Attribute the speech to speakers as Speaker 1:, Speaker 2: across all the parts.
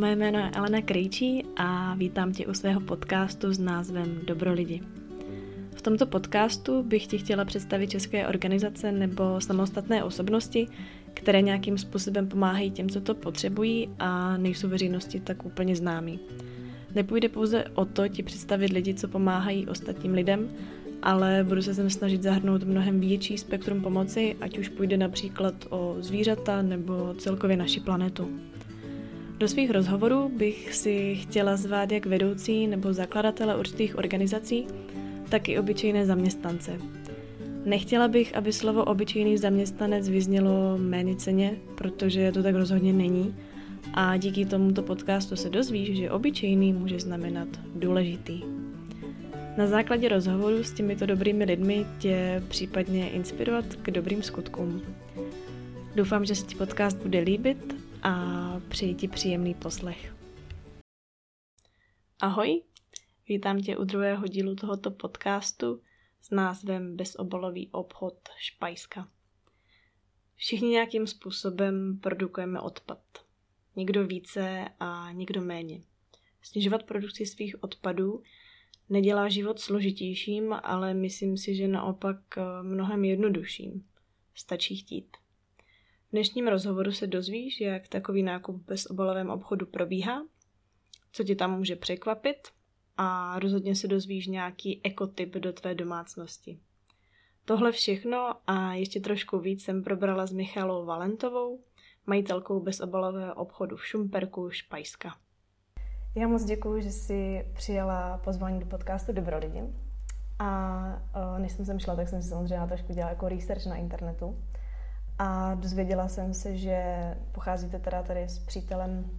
Speaker 1: Moje jméno je Elena Krejčí a vítám tě u svého podcastu s názvem Dobro lidi. V tomto podcastu bych ti chtěla představit české organizace nebo samostatné osobnosti, které nějakým způsobem pomáhají těm, co to potřebují a nejsou veřejnosti tak úplně známí. Nepůjde pouze o to ti představit lidi, co pomáhají ostatním lidem, ale budu se sem snažit zahrnout mnohem větší spektrum pomoci, ať už půjde například o zvířata nebo celkově naši planetu. Do svých rozhovorů bych si chtěla zvát jak vedoucí nebo zakladatele určitých organizací, tak i obyčejné zaměstnance. Nechtěla bych, aby slovo obyčejný zaměstnanec vyznělo méně ceně, protože to tak rozhodně není. A díky tomuto podcastu se dozvíš, že obyčejný může znamenat důležitý. Na základě rozhovoru s těmito dobrými lidmi tě případně inspirovat k dobrým skutkům. Doufám, že se ti podcast bude líbit a přeji ti příjemný poslech. Ahoj, vítám tě u druhého dílu tohoto podcastu s názvem Bezobalový obchod Špajska. Všichni nějakým způsobem produkujeme odpad. Někdo více a někdo méně. Snižovat produkci svých odpadů nedělá život složitějším, ale myslím si, že naopak eh, mnohem jednodušším. Stačí chtít. V dnešním rozhovoru se dozvíš, jak takový nákup v bezobalovém obchodu probíhá, co ti tam může překvapit a rozhodně se dozvíš nějaký ekotyp do tvé domácnosti. Tohle všechno a ještě trošku víc jsem probrala s Michalou Valentovou, majitelkou bezobalového obchodu v Šumperku Špajska. Já moc děkuji, že jsi přijala pozvání do podcastu Dobro lidi. A než jsem sem šla, tak jsem si samozřejmě trošku dělala jako research na internetu. A dozvěděla jsem se, že pocházíte teda tady s přítelem,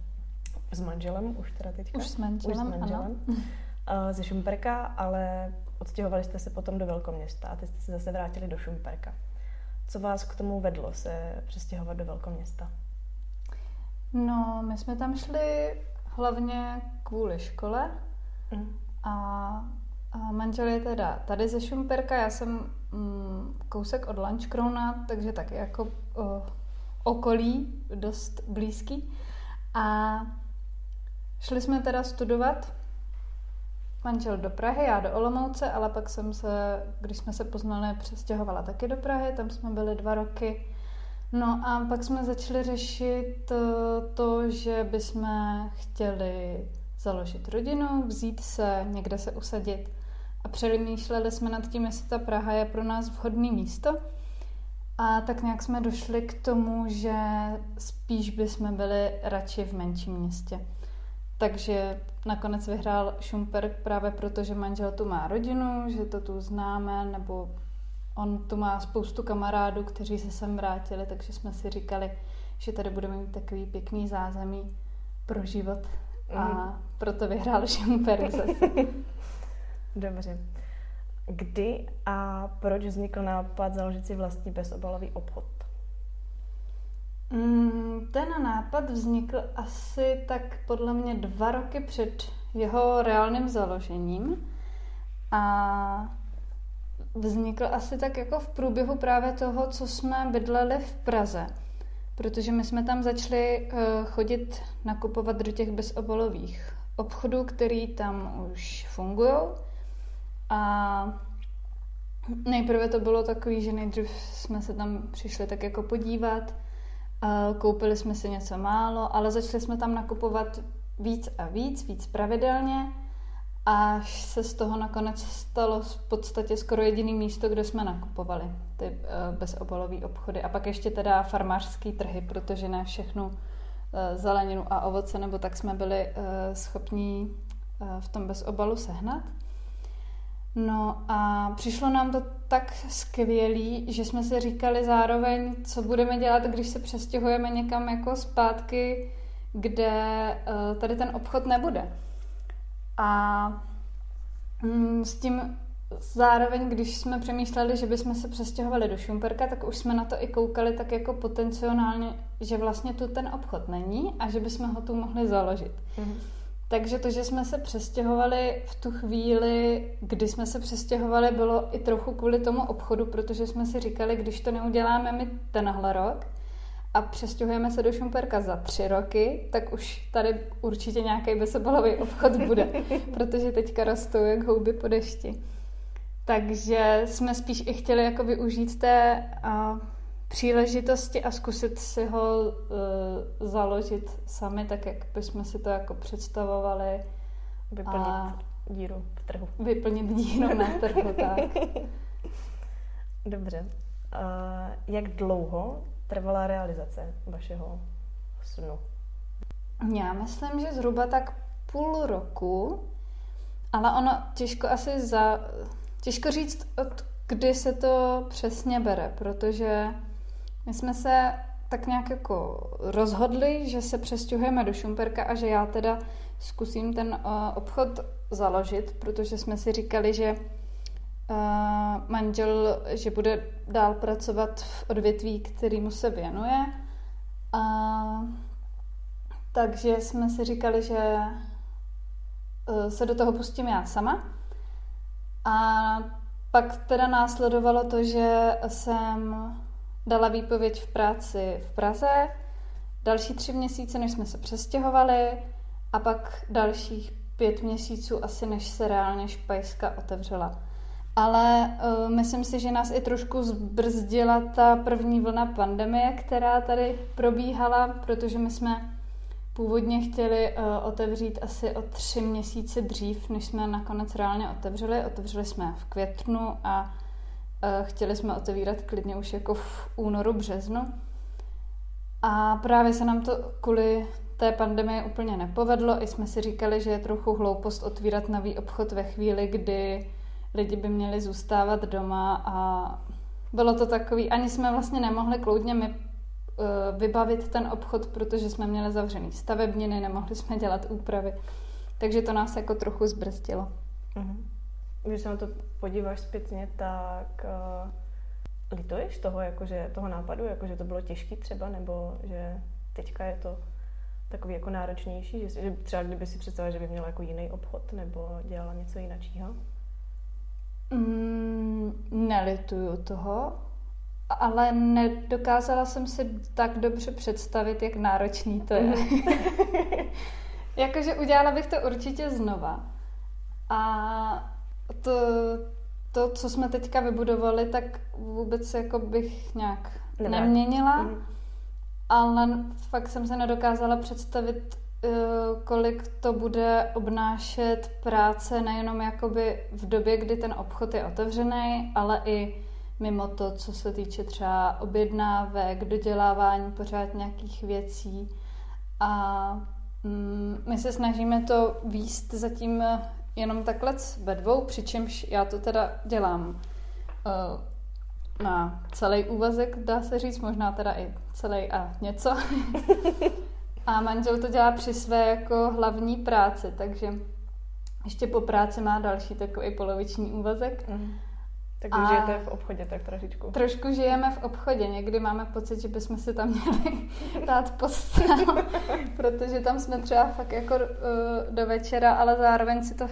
Speaker 1: s manželem, už teda teďka.
Speaker 2: Už s manželem, už s manželem
Speaker 1: ano. ze Šumperka, ale odstěhovali jste se potom do velkoměsta a teď jste se zase vrátili do Šumperka. Co vás k tomu vedlo se přestěhovat do velkoměsta?
Speaker 2: No, my jsme tam šli hlavně kvůli škole mm. a, a manžel je teda tady ze Šumperka, já jsem mm, kousek od Lančkrouna, takže taky jako o, okolí dost blízký. A šli jsme teda studovat manžel do Prahy, já do Olomouce, ale pak jsem se, když jsme se poznali, přestěhovala taky do Prahy, tam jsme byli dva roky. No a pak jsme začali řešit eh, to, že bychom chtěli založit rodinu, vzít se, někde se usadit a přemýšleli jsme nad tím, jestli ta Praha je pro nás vhodné místo. A tak nějak jsme došli k tomu, že spíš bychom byli radši v menším městě. Takže nakonec vyhrál Šumperk právě proto, že manžel tu má rodinu, že to tu známe, nebo on tu má spoustu kamarádů, kteří se sem vrátili, takže jsme si říkali, že tady budeme mít takový pěkný zázemí pro život a mm. proto vyhrál Šumperk zase.
Speaker 1: Dobře. Kdy a proč vznikl nápad založit si vlastní bezobalový obchod?
Speaker 2: Mm, ten nápad vznikl asi tak podle mě dva roky před jeho reálným založením a vznikl asi tak jako v průběhu právě toho, co jsme bydleli v Praze. Protože my jsme tam začali uh, chodit nakupovat do těch bezobalových obchodů, který tam už fungují. A nejprve to bylo takový, že nejdřív jsme se tam přišli tak jako podívat, koupili jsme si něco málo, ale začali jsme tam nakupovat víc a víc, víc pravidelně, až se z toho nakonec stalo v podstatě skoro jediný místo, kde jsme nakupovali ty uh, bezobalové obchody. A pak ještě teda farmářský trhy, protože ne všechnu uh, zeleninu a ovoce, nebo tak jsme byli schopní uh, v tom bezobalu sehnat. No a přišlo nám to tak skvělý, že jsme si říkali zároveň, co budeme dělat, když se přestěhujeme někam jako zpátky, kde uh, tady ten obchod nebude. A mm, s tím zároveň, když jsme přemýšleli, že bychom se přestěhovali do Šumperka, tak už jsme na to i koukali tak jako potenciálně, že vlastně tu ten obchod není a že bychom ho tu mohli založit. Mm-hmm. Takže to, že jsme se přestěhovali v tu chvíli, kdy jsme se přestěhovali, bylo i trochu kvůli tomu obchodu, protože jsme si říkali, když to neuděláme my tenhle rok a přestěhujeme se do Šumperka za tři roky, tak už tady určitě nějaký bezobalový obchod bude, protože teďka rostou jak houby po dešti. Takže jsme spíš i chtěli jako využít té uh, příležitosti a zkusit si ho uh, založit sami, tak jak bychom si to jako představovali.
Speaker 1: Vyplnit a díru v trhu.
Speaker 2: Vyplnit díru na trhu, tak.
Speaker 1: Dobře. Uh, jak dlouho trvala realizace vašeho snu?
Speaker 2: Já myslím, že zhruba tak půl roku, ale ono těžko asi za... Těžko říct, od kdy se to přesně bere, protože my jsme se tak nějak jako rozhodli, že se přestěhujeme do Šumperka a že já teda zkusím ten uh, obchod založit, protože jsme si říkali, že uh, manžel, že bude dál pracovat v odvětví, kterýmu se věnuje. A, takže jsme si říkali, že uh, se do toho pustím já sama. A pak teda následovalo to, že jsem dala výpověď v práci v Praze, další tři měsíce, než jsme se přestěhovali a pak dalších pět měsíců asi, než se reálně špajska otevřela. Ale uh, myslím si, že nás i trošku zbrzdila ta první vlna pandemie, která tady probíhala, protože my jsme původně chtěli uh, otevřít asi o tři měsíce dřív, než jsme nakonec reálně otevřeli. Otevřeli jsme v květnu a chtěli jsme otevírat klidně už jako v únoru, březnu. A právě se nám to kvůli té pandemii úplně nepovedlo. I jsme si říkali, že je trochu hloupost otvírat nový obchod ve chvíli, kdy lidi by měli zůstávat doma a bylo to takový, ani jsme vlastně nemohli kloudně my uh, vybavit ten obchod, protože jsme měli zavřený stavebniny, nemohli jsme dělat úpravy. Takže to nás jako trochu zbrzdilo.
Speaker 1: Uh-huh. Když se na to podíváš zpětně, tak uh, lituješ toho, jakože, toho nápadu, jakože to bylo těžké třeba, nebo že teďka je to takový jako náročnější, že, že třeba kdyby si představila, že by měla jako jiný obchod nebo dělala něco jiného?
Speaker 2: Mm, nelituju toho, ale nedokázala jsem si tak dobře představit, jak náročný to je. Mhm. Jakože udělala bych to určitě znova. A to, to, co jsme teďka vybudovali, tak vůbec jako bych nějak Nevrát. neměnila. Mm. Ale fakt jsem se nedokázala představit, Eh, kolik to bude obnášet práce nejenom jakoby v době, kdy ten obchod je otevřený, ale i mimo to, co se týče třeba objednávek, dodělávání pořád nějakých věcí. A mm, my se snažíme to výst zatím jenom takhle ve dvou, přičemž já to teda dělám uh, na celý úvazek, dá se říct, možná teda i celý a něco. A manžel to dělá při své jako hlavní práci, takže ještě po práci má další takový poloviční úvazek. Mm.
Speaker 1: Takže a žijete v obchodě tak trošičku.
Speaker 2: Trošku žijeme v obchodě. Někdy máme pocit, že bychom si tam měli dát postel, protože tam jsme třeba fakt jako uh, do večera, ale zároveň si to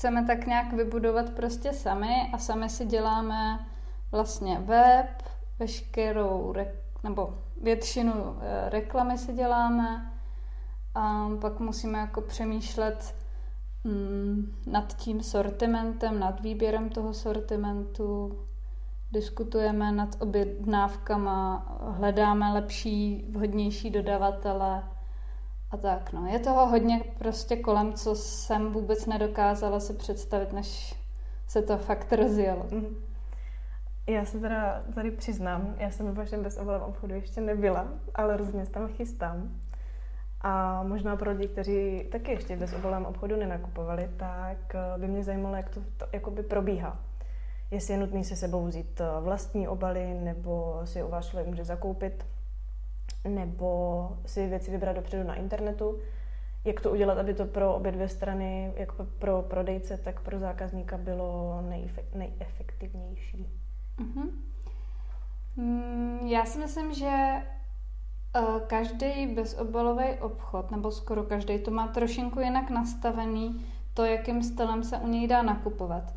Speaker 2: chceme tak nějak vybudovat prostě sami a sami si děláme vlastně web, veškerou, nebo většinu eh, reklamy si děláme a pak musíme jako přemýšlet mm, nad tím sortimentem, nad výběrem toho sortimentu, diskutujeme nad objednávkama, hledáme lepší, vhodnější dodavatele a tak. No. Je toho hodně prostě kolem, co jsem vůbec nedokázala si představit, než se to fakt rozjelo. Mm-hmm.
Speaker 1: Já se teda tady přiznám, já jsem ve vašem bezobalovém obchodu ještě nebyla, ale rozhodně tam chystám. A možná pro lidi, kteří taky ještě v bezobalovém obchodu nenakupovali, tak eh, by mě zajímalo, jak to, to jakoby probíhá. Jestli je nutný se sebou vzít eh, vlastní obaly, nebo si u vás člověk může zakoupit, nebo si věci vybrat dopředu na internetu. Jak to udělat, aby to pro obě dvě strany, jak pro prodejce, tak pro zákazníka bylo nejefektivnější?
Speaker 2: Mm-hmm. Já si myslím, že každý bezobalový obchod, nebo skoro každý, to má trošinku jinak nastavený to, jakým stylem se u něj dá nakupovat.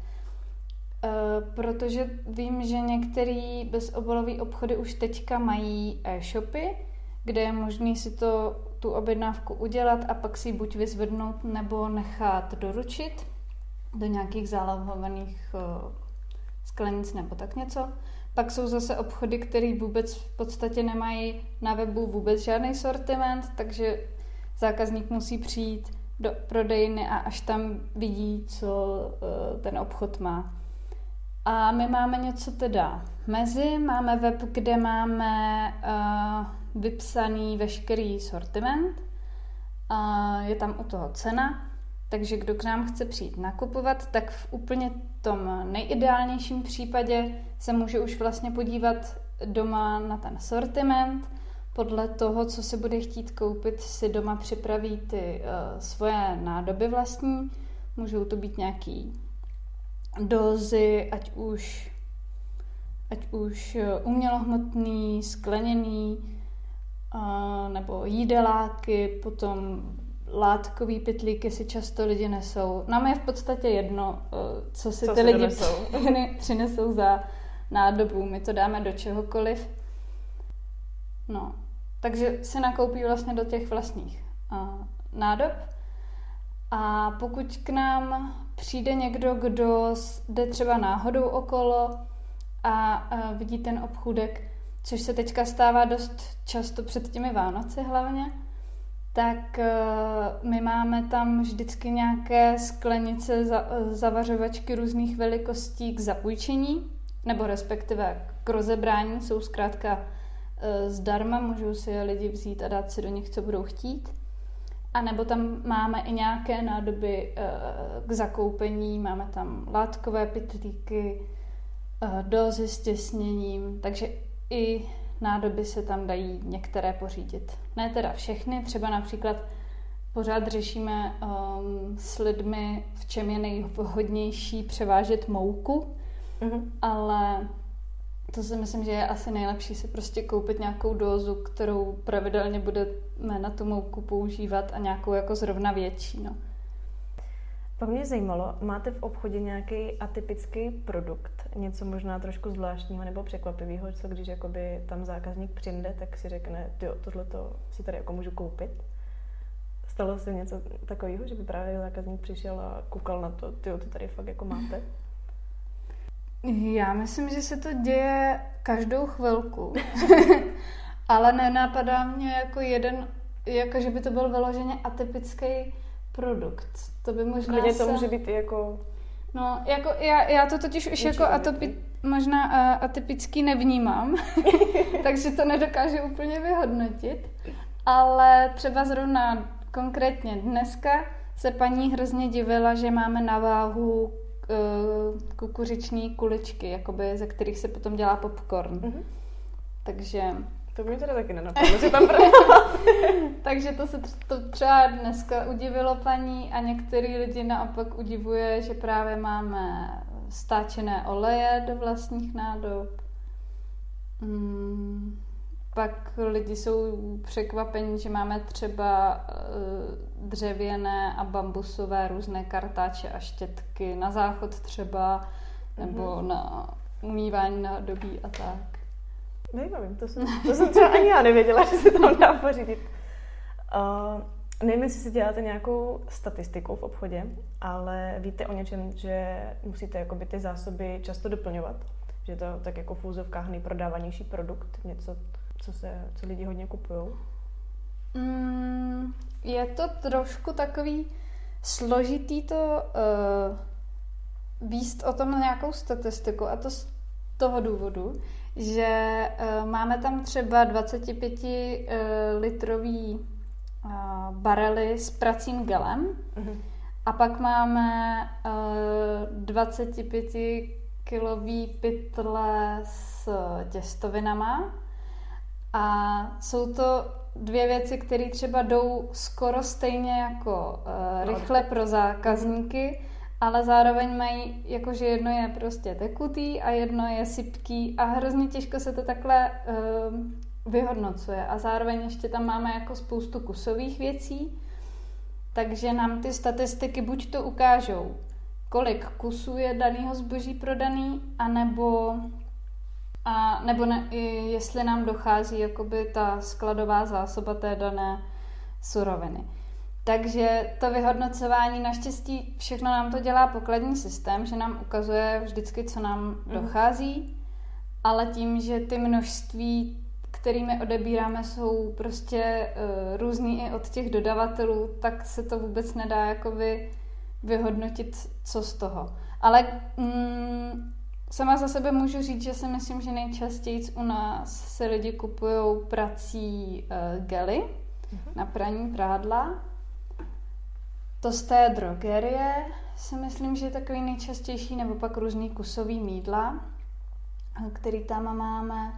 Speaker 2: Eh, protože vím, že některé bezobalové obchody už teďka mají e-shopy, kde je možné si to, tu objednávku udělat a pak si ji buď vyzvednout nebo nechat doručit do nějakých zálohovaných uh, sklenic nebo tak něco. Pak jsou zase obchody, které vůbec v podstatě nemají na webu vůbec žádný sortiment, takže zákazník musí přijít do prodejny a až tam vidí, co uh, ten obchod má. A my máme něco teda mezi, máme web, kde máme uh, vypsaný veškerý sortiment, uh, je tam u toho cena, takže kdo k nám chce přijít nakupovat, tak v úplně tom nejideálnějším případě se může už vlastně podívat doma na ten sortiment. Podle toho, co si bude chtít koupit, si doma připraví ty uh, svoje nádoby vlastní. Můžou to být nějaký dozy, ať už, ať už eh, umělohmotný, skleněný, uh, nebo jídeláky, potom látkový pytlíky si často lidi nesou. Nám je v podstatě jedno, eh, co si co ty lidi donesou. přinesou za nádobu. My to dáme do čehokoliv. No, takže si nakoupí vlastně do těch vlastních uh, nádob. A pokud k nám přijde někdo, kdo jde třeba náhodou okolo a, a vidí ten obchůdek, což se teďka stává dost často před těmi Vánoci hlavně, tak uh, my máme tam vždycky nějaké sklenice, za, zavařovačky různých velikostí k zapůjčení, nebo respektive k rozebrání, jsou zkrátka uh, zdarma, můžou si je lidi vzít a dát si do nich, co budou chtít. A nebo tam máme i nějaké nádoby k zakoupení, máme tam látkové pitlíky, dozy s těsněním, takže i nádoby se tam dají některé pořídit. Ne teda všechny, třeba například pořád řešíme um, s lidmi, v čem je nejvhodnější převážet mouku, mm-hmm. ale to si myslím, že je asi nejlepší si prostě koupit nějakou dózu, kterou pravidelně budeme na tu mouku používat a nějakou jako zrovna větší. No.
Speaker 1: Pak mě zajímalo, máte v obchodě nějaký atypický produkt, něco možná trošku zvláštního nebo překvapivého, co když jakoby tam zákazník přijde, tak si řekne, jo, tohle si tady jako můžu koupit. Stalo se něco takového, že by právě zákazník přišel a koukal na to, ty to tady fakt jako máte?
Speaker 2: Já myslím, že se to děje každou chvilku. Ale nenapadá mě jako jeden, jako že by to byl vyloženě atypický produkt. To by možná
Speaker 1: Klidně to může být i jako...
Speaker 2: No, jako já, já to totiž už jako atopi, možná uh, atypický nevnímám, takže to nedokážu úplně vyhodnotit. Ale třeba zrovna konkrétně dneska se paní hrozně divila, že máme na váhu uh, kukuřiční kuličky, jakoby, ze kterých se potom dělá popcorn. Mm-hmm. Takže
Speaker 1: to by mi teda taky nenapadlo, že tam
Speaker 2: Takže to se to třeba dneska udivilo paní a některý lidi naopak udivuje, že právě máme stáčené oleje do vlastních nádob. Hmm. Pak lidi jsou překvapení, že máme třeba uh, dřevěné a bambusové různé kartáče a štětky na záchod třeba, nebo mm-hmm. na umývání nádobí a tak.
Speaker 1: Zajímavý, to jsem, to jsem třeba ani já nevěděla, že se tam dá pořídit. Uh, nevím, jestli si děláte nějakou statistiku v obchodě, ale víte o něčem, že musíte jakoby ty zásoby často doplňovat? Že to tak jako v nejprodávanější produkt, něco, co, se, co lidi hodně kupují?
Speaker 2: Mm, je to trošku takový složitý to uh, výst o tom nějakou statistiku a to toho důvodu, že uh, máme tam třeba 25 uh, litrový uh, barely s pracím gelem. Mm-hmm. a pak máme uh, 25 kilový pytle s těstovinama. A jsou to dvě věci, které třeba jdou skoro stejně jako uh, rychle pro zákazníky, ale zároveň mají, jakože jedno je prostě tekutý a jedno je sypký a hrozně těžko se to takhle uh, vyhodnocuje. A zároveň ještě tam máme jako spoustu kusových věcí, takže nám ty statistiky buď to ukážou, kolik kusů je daného zboží prodaný, anebo A nebo ne, jestli nám dochází jakoby ta skladová zásoba té dané suroviny. Takže to vyhodnocování, naštěstí všechno nám to dělá pokladní systém, že nám ukazuje vždycky, co nám mm. dochází, ale tím, že ty množství, kterými odebíráme, jsou prostě uh, různý i od těch dodavatelů, tak se to vůbec nedá jakoby vyhodnotit, co z toho. Ale mm, sama za sebe můžu říct, že si myslím, že nejčastěji u nás se lidi kupují prací uh, gely mm-hmm. na praní prádla. To z té drogerie si myslím, že je takový nejčastější, nebo pak různý kusový mídla, který tam máme.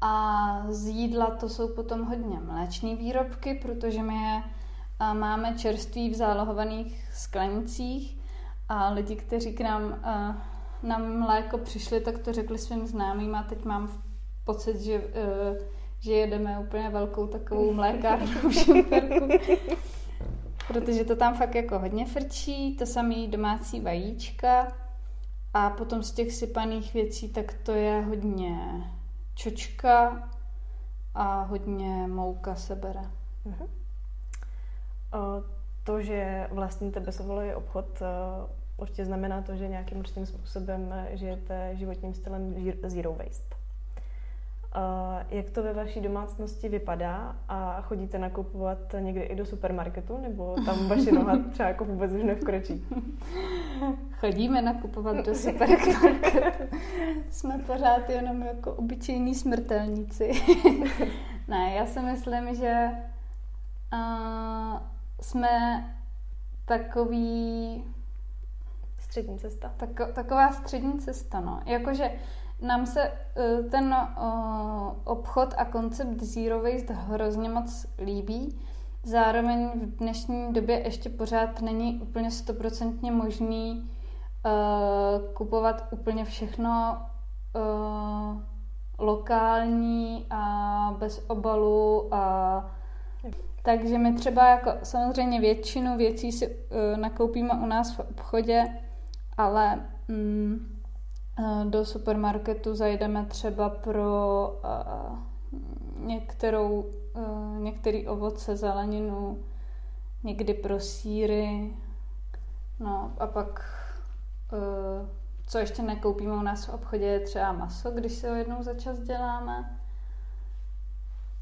Speaker 2: A z jídla to jsou potom hodně mléčné výrobky, protože my je máme čerství v zálohovaných sklenicích a lidi, kteří k nám na mléko přišli, tak to řekli svým známým a teď mám pocit, že, že jedeme úplně velkou takovou mlékárnu protože to tam fakt jako hodně frčí, to samý domácí vajíčka a potom z těch sypaných věcí, tak to je hodně čočka a hodně mouka se bere. Uh-huh.
Speaker 1: To, že vlastníte bezovolový obchod, určitě znamená to, že nějakým určitým způsobem žijete životním stylem zero waste. Jak to ve vaší domácnosti vypadá a chodíte nakupovat někdy i do supermarketu, nebo tam vaše noha třeba jako vůbec už nevkročí?
Speaker 2: Chodíme nakupovat do supermarketu. Jsme pořád jenom jako obyčejní smrtelníci. ne, já si myslím, že uh, jsme takový...
Speaker 1: Střední cesta.
Speaker 2: Tako, taková střední cesta, no. Jakože nám se uh, ten uh, obchod a koncept Zero Waste hrozně moc líbí. Zároveň v dnešní době ještě pořád není úplně stoprocentně možný uh, kupovat úplně všechno lokální a bez obalu a takže my třeba jako samozřejmě většinu věcí si nakoupíme u nás v obchodě, ale mm, do supermarketu zajdeme třeba pro uh, některou, uh, některý ovoce, zeleninu, někdy pro síry, no a pak co ještě nekoupíme u nás v obchodě je třeba maso, když se ho jednou za čas děláme.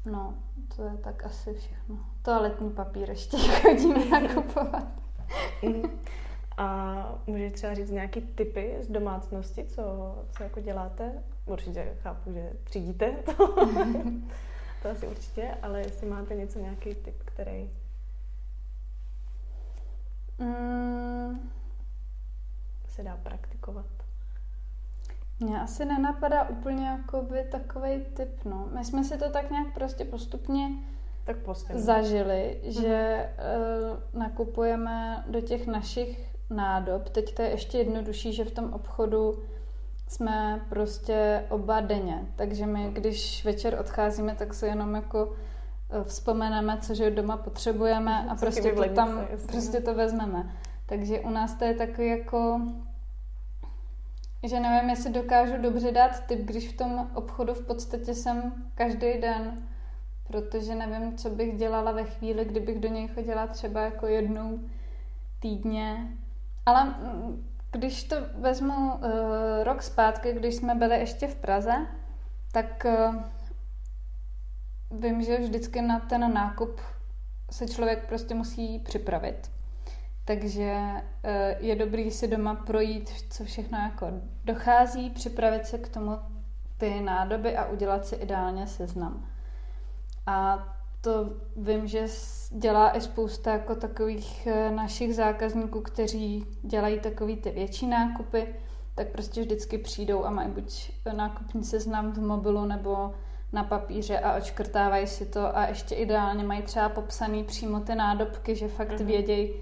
Speaker 2: No, to je tak asi všechno. Toaletní papír ještě chodíme nakupovat.
Speaker 1: A můžeš třeba říct nějaký typy z domácnosti, co, co jako děláte? Určitě chápu, že třídíte to. to asi určitě, ale jestli máte něco, nějaký typ, který... Mm. se dá praktikovat.
Speaker 2: Mně asi nenapadá úplně jakoby takový typ, no. My jsme si to tak nějak prostě postupně
Speaker 1: tak postupně.
Speaker 2: zažili, mm-hmm. že uh, nakupujeme do těch našich nádob. Teď to je ještě jednodušší, že v tom obchodu jsme prostě oba denně. Takže my, když večer odcházíme, tak se jenom jako eh, vzpomeneme, co že doma potřebujeme a prostě to tam prostě to vezmeme. Takže u nás to je takový jako že nevím, jestli dokážu dobře dát tip, když v tom obchodu v podstatě jsem každý den, protože nevím, co bych dělala ve chvíli, kdybych do něj chodila třeba jako jednou týdně. Ale mm, když to vezmu uh, rok zpátky, když jsme byli ještě v Praze, tak uh, vím, že vždycky na ten nákup se člověk prostě musí připravit. Takže eh, je dobrý si doma projít, co všechno jako dochází, připravit se k tomu ty nádoby a udělat si ideálně seznam. A to vím, že dělá i spousta jako takových eh, našich zákazníků, kteří dělají takový ty větší nákupy, tak prostě vždycky přijdou a mají buď nákupní seznam v mobilu nebo na papíře a očkrtávají si to a ještě ideálně mají třeba popsaný přímo ty nádobky, že fakt mm-hmm. vědějí,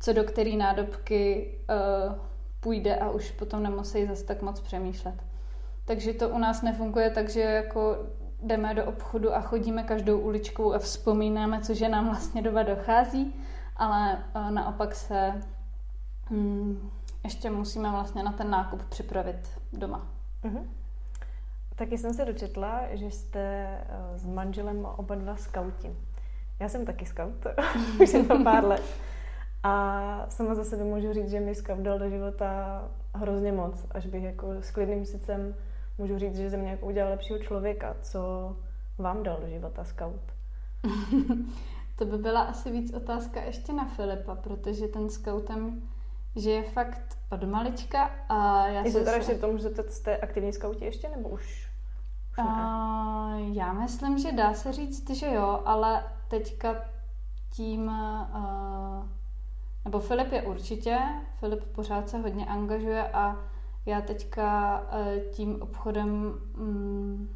Speaker 2: co do který nádobky uh, půjde a už potom nemusí zase tak moc přemýšlet. Takže to u nás nefunguje tak, že jako jdeme do obchodu a chodíme každou uličkou a vzpomínáme, co že nám vlastně doba dochází, ale uh, naopak se um, ještě musíme vlastně na ten nákup připravit doma. Uh-huh.
Speaker 1: Taky jsem se dočetla, že jste eh, s manželem oba dva skauti. Já jsem taky scout, už je to pár let. A sama za sebe můžu říct, že mi scout dal do života hrozně moc, až bych jako s klidným srdcem můžu říct, že ze mě jako udělal lepšího člověka. Co vám dal do života scout?
Speaker 2: to by byla asi víc otázka ještě na Filipa, protože ten scoutem že je fakt od malička a já
Speaker 1: se... teda ještě tomu, že jste aktivní skauti ještě, nebo už? už
Speaker 2: a, já myslím, že dá se říct, že jo, ale teďka tím... Uh, nebo Filip je určitě, Filip pořád se hodně angažuje a já teďka uh, tím obchodem um,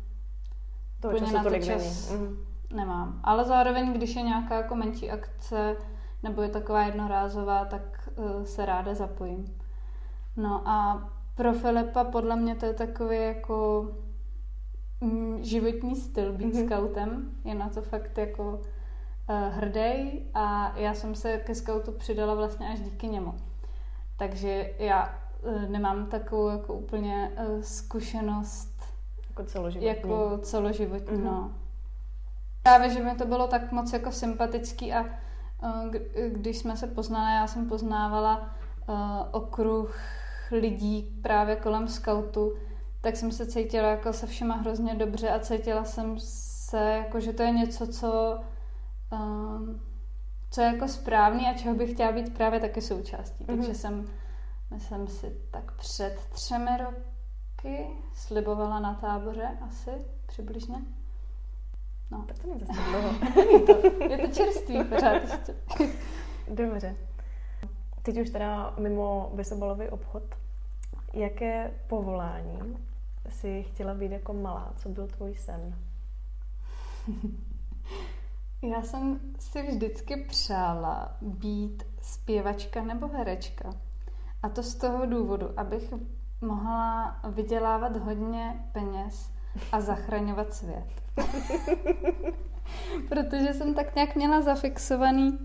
Speaker 1: to času na to čas
Speaker 2: mm. nemám. Ale zároveň, když je nějaká jako menší akce nebo je taková jednorázová, tak uh, se ráda zapojím. No a pro Filipa podle mě to je takový jako mm, životní styl být mm-hmm. scoutem. Je na to fakt jako uh, hrdý a já jsem se ke scoutu přidala vlastně až díky němu. Takže já nemám takovou jako úplně uh, zkušenost
Speaker 1: jako celoživotní.
Speaker 2: Jako celoživotní, mm-hmm. no. Právě, že mi to bylo tak moc jako sympatický a když jsme se poznali, já jsem poznávala okruh lidí právě kolem skautu, tak jsem se cítila jako se všema hrozně dobře a cítila jsem se, jako, že to je něco, co, co je jako správný a čeho bych chtěla být právě taky součástí. Mm-hmm. Takže jsem, myslím si, tak před třemi roky slibovala na táboře asi přibližně.
Speaker 1: No. Tak to není zase dlouho.
Speaker 2: je to čerstvý pořád ještě.
Speaker 1: Dobře. Teď už teda mimo vysobalový obchod. Jaké povolání si chtěla být jako malá? Co byl tvůj sen?
Speaker 2: Já jsem si vždycky přála být zpěvačka nebo herečka. A to z toho důvodu, abych mohla vydělávat hodně peněz a zachraňovat svět. Protože jsem tak nějak měla zafixovaný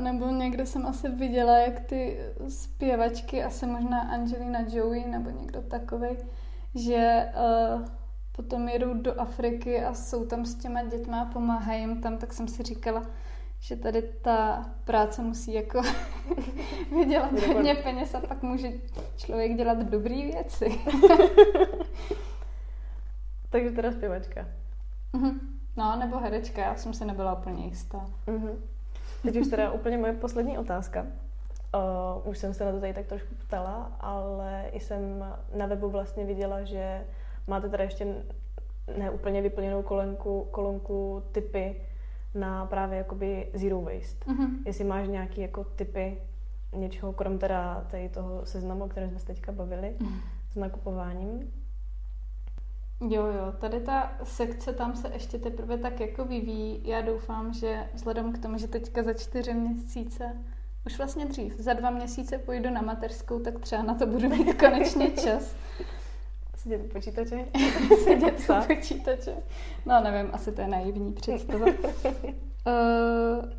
Speaker 2: nebo někde jsem asi viděla, jak ty zpěvačky, asi možná Angelina Jolie nebo někdo takový, že potom jedou do Afriky a jsou tam s těma dětma a pomáhají jim tam, tak jsem si říkala, že tady ta práce musí jako vydělat hodně peněz a pak může člověk dělat dobré věci.
Speaker 1: Takže teda zpěvačka.
Speaker 2: Mm-hmm. No, nebo herečka, já jsem si nebyla úplně jistá.
Speaker 1: Mm-hmm. Teď už teda úplně moje poslední otázka. Uh, už jsem se na to tady tak trošku ptala, ale i jsem na webu vlastně viděla, že máte tady ještě neúplně vyplněnou kolonku, kolonku typy na právě jakoby zero waste. Mm-hmm. Jestli máš nějaký jako typy něčeho, krom teda tady toho seznamu, o kterém jsme se teďka bavili, mm. s nakupováním,
Speaker 2: Jo, jo, tady ta sekce tam se ještě teprve tak jako vyvíjí. Já doufám, že vzhledem k tomu, že teďka za čtyři měsíce, už vlastně dřív, za dva měsíce půjdu na mateřskou, tak třeba na to budu mít konečně čas.
Speaker 1: Sedět u počítače?
Speaker 2: Sedět u počítače. No nevím, asi to je naivní představa. uh,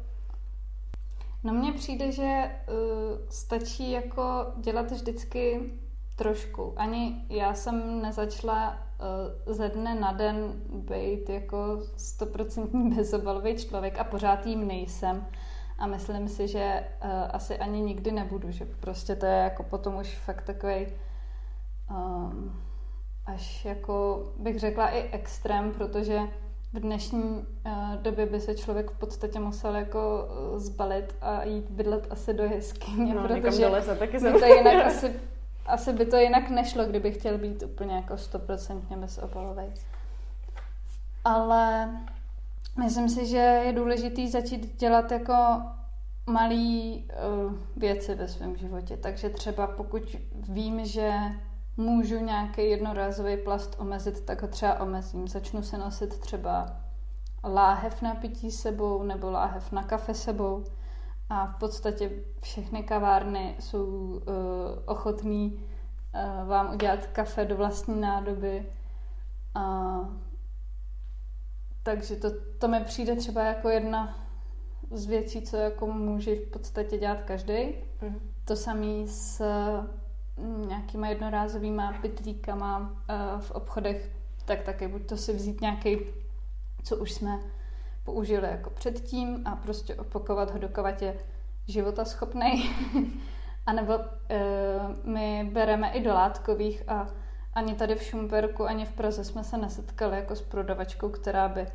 Speaker 2: no mně přijde, že uh, stačí jako dělat vždycky trošku. Ani já jsem nezačala Eh, ze dne na den být jako stoprocentní bezobalový člověk a pořád jím nejsem. A myslím si, že uh, asi ani nikdy nebudu, že prostě to je jako potom už fakt takový um, až jako bych řekla i extrém, protože v dnešní uh, době by se člověk v podstatě musel jako uh, zbalit a jít bydlet asi do jeskyně,
Speaker 1: no,
Speaker 2: protože
Speaker 1: taky
Speaker 2: jsem... to jinak asi asi by to jinak nešlo, kdyby chtěl být úplně jako stoprocentně bezobalový. Ale myslím si, že je důležité začít dělat jako malý uh, věci ve svém životě. Takže třeba pokud vím, že můžu nějaký jednorázový plast omezit, tak ho třeba omezím. Začnu se nosit třeba láhev na pití sebou nebo láhev na kafe sebou a v podstatě všechny kavárny jsou uh, ochotní uh, vám udělat kafe do vlastní nádoby. Uh, takže to, to mi přijde třeba jako jedna z věcí, co jako může v podstatě dělat každý. Mm. To samé s nějakýma jednorázovýma pitlíkama uh, v obchodech, tak taky buď to si vzít nějaký, co už jsme použili jako předtím a prostě opakovat ho, dokovat je života schopnej. a nebo uh, my bereme i do látkových a ani tady v Šumperku, ani v Praze jsme se nesetkali jako s prodavačkou, která by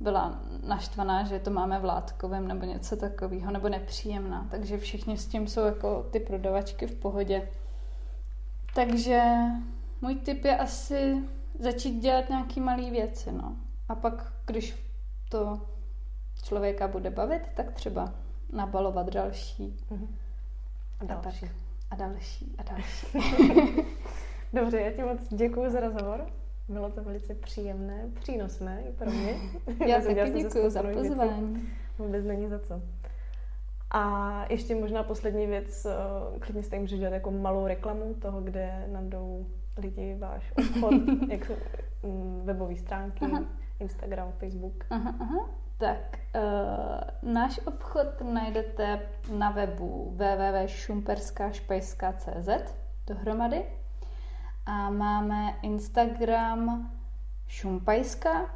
Speaker 2: byla naštvaná, že to máme v látkovém nebo něco takového, nebo nepříjemná. Takže všichni s tím jsou jako ty prodavačky v pohodě. Takže můj tip je asi začít dělat nějaký malé věci, no. A pak, když to člověka bude bavit, tak třeba nabalovat další.
Speaker 1: Mm-hmm. A další.
Speaker 2: A další, a další.
Speaker 1: Dobře, já ti moc děkuji za rozhovor. Bylo to velice příjemné, přínosné i pro mě.
Speaker 2: Já taky děkuji za pozvání.
Speaker 1: Vůbec není za co. A ještě možná poslední věc, eh, klidně jste můžete dělat jako malou reklamu toho, kde najdou lidi váš obchod, jak jsou mm, webové stránky, aha. Instagram, Facebook.
Speaker 2: Aha, aha. Tak, uh, náš obchod najdete na webu www.šumperskašpejska.cz dohromady a máme Instagram Šumpajska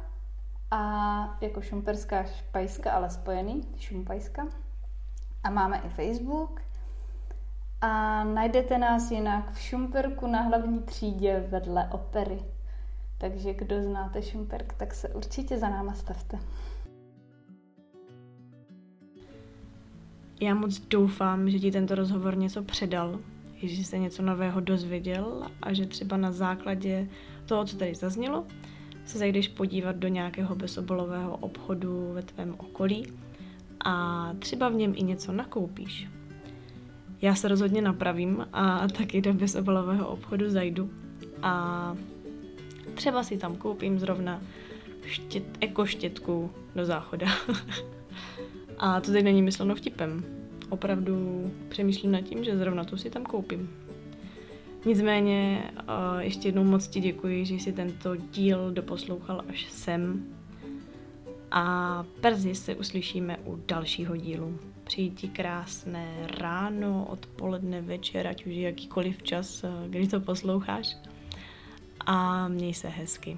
Speaker 2: a jako šumperská špajska, ale spojený, šumpajska. A máme i Facebook. A najdete nás jinak v Šumperku na hlavní třídě vedle opery. Takže kdo znáte Šumperk, tak se určitě za náma stavte.
Speaker 1: Já moc doufám, že ti tento rozhovor něco předal, že jsi něco nového dozvěděl a že třeba na základě toho, co tady zaznělo, se zajdeš podívat do nějakého bezobolového obchodu ve tvém okolí a třeba v něm i něco nakoupíš. Já se rozhodně napravím a taky do bezobolového obchodu zajdu a třeba si tam koupím zrovna štět, ekoštětku do záchoda. a to teď není mysleno vtipem opravdu přemýšlím nad tím, že zrovna tu si tam koupím. Nicméně ještě jednou moc ti děkuji, že jsi tento díl doposlouchal až sem. A brzy se uslyšíme u dalšího dílu. Přeji ti krásné ráno, odpoledne, večer, ať už jakýkoliv čas, kdy to posloucháš. A měj se hezky.